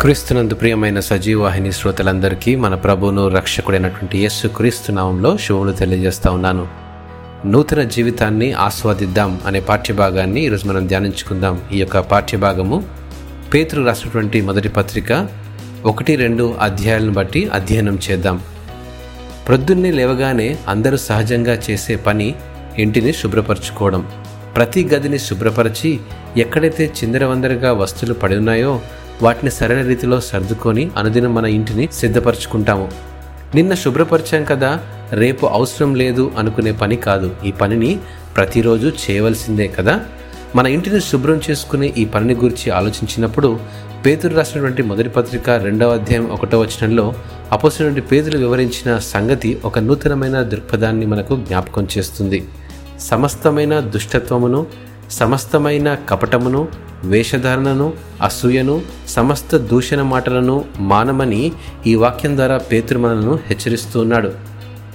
క్రీస్తునందు ప్రియమైన సజీవాహిని శ్రోతలందరికీ మన ప్రభువును రక్షకుడైనటువంటి యేసు క్రీస్తు నామంలో శుభములు తెలియజేస్తా ఉన్నాను. నూతన జీవితాన్ని ఆస్వాదిద్దాం అనే పాఠ్యభాగాన్ని ఈరోజు మనం ధ్యానించుకుందాం. ఈ యొక్క పాఠ్యభాగము పేతురు రాసినటువంటి మొదటి పత్రిక ఒకటి రెండు అధ్యాయాలను బట్టి అధ్యయనం చేద్దాం. ప్రొద్దున్నే లేవగానే అందరూ సహజంగా చేసే పని ఇంటిని శుభ్రపరచుకోవడం. ప్రతి గదిని శుభ్రపరిచి ఎక్కడైతే చిందరవందరగా వస్తువులు పడి ఉన్నాయో వాటిని సరైన రీతిలో సర్దుకొని అనుదినం మన ఇంటిని సిద్ధపరచుకుంటాము. నిన్న శుభ్రపరిచాం కదా రేపు అవసరం లేదు అనుకునే పని కాదు. ఈ పనిని ప్రతిరోజు చేయవలసిందే కదా? మన ఇంటిని శుభ్రం చేసుకునే ఈ పనిని గురించి ఆలోచించినప్పుడు పేతురు రాసినటువంటి మొదటి పత్రిక రెండవ అధ్యాయం ఒకటో వచనంలో అపోసినటువంటి పేదలు వివరించిన సంగతి ఒక నూతనమైన దృక్పథాన్ని మనకు జ్ఞాపకం చేస్తుంది. సమస్తమైన దుష్టత్వమును సమస్తమైన కపటమును వేషధారణను అసూయను సమస్త దూషణ మాటలను మానమని ఈ వాక్యం ద్వారా పేతురు మనలను హెచ్చరిస్తూ ఉన్నాడు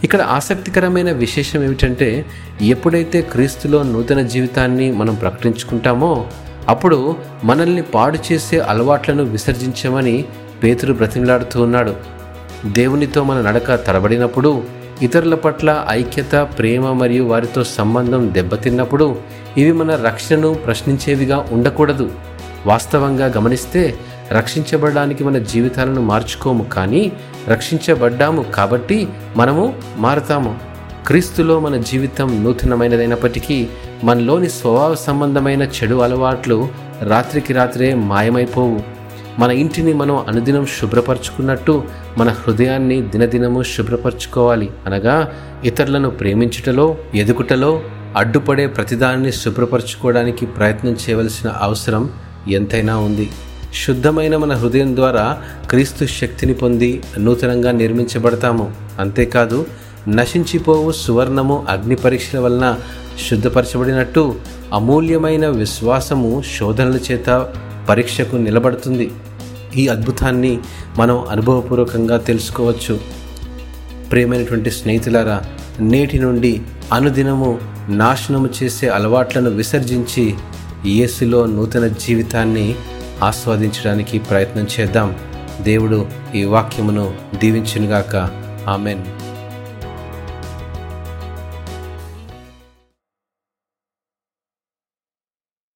ఇక్కడ ఆసక్తికరమైన విశేషం ఏమిటంటే ఎప్పుడైతే క్రీస్తులో నూతన జీవితాన్ని మనం ప్రకటించుకుంటామో అప్పుడు మనల్ని పాడు చేసే అలవాట్లను విసర్జించమని పేతురు బ్రతిమలాడుతూ ఉన్నాడు. దేవునితో మన నడక తడబడినప్పుడు ఇతరుల పట్ల ఐక్యత ప్రేమ మరియు వారితో సంబంధం దెబ్బతిన్నప్పుడు ఇవి మన రక్షణను ప్రశ్నించేవిగా ఉండకూడదు. వాస్తవంగా గమనిస్తే రక్షించబడడానికి మన జీవితాలను మార్చుకోము కానీ రక్షించబడ్డాము కాబట్టి మనము మారతాము. క్రీస్తులో మన జీవితం నూతనమైనదైనప్పటికీ మనలోని స్వభావ సంబంధమైన చెడు అలవాట్లు రాత్రికి రాత్రే మాయమైపోవు. మన ఇంటిని మనం అనుదినం శుభ్రపరచుకున్నట్టు మన హృదయాన్ని దినదినము శుభ్రపరచుకోవాలి. అనగా ఇతరులను ప్రేమించుటలో ఎదుగుటలో అడ్డుపడే ప్రతిదాన్ని శుభ్రపరచుకోవడానికి ప్రయత్నం చేయవలసిన అవసరం ఎంతైనా ఉంది. శుద్ధమైన మన హృదయం ద్వారా క్రీస్తు శక్తిని పొంది నూతనంగా నిర్మించబడతాము. అంతేకాదు నశించిపోవు సువర్ణము అగ్ని పరీక్షల వలన శుద్ధపరచబడినట్టు అమూల్యమైన విశ్వాసము శోధనల చేత పరీక్షకు నిలబడుతుంది. ఈ అద్భుతాన్ని మనం అనుభవపూర్వకంగా తెలుసుకోవచ్చు. ప్రియమైనటువంటి స్నేహితులారా నేటి నుండి అనుదినము నాశనము చేసే అలవాట్లను విసర్జించి యేసులో నూతన జీవితాన్ని ఆస్వాదించడానికి ప్రయత్నం చేద్దాం. దేవుడు ఈ వాక్యమును దీవించునుగాక. ఆమెన్.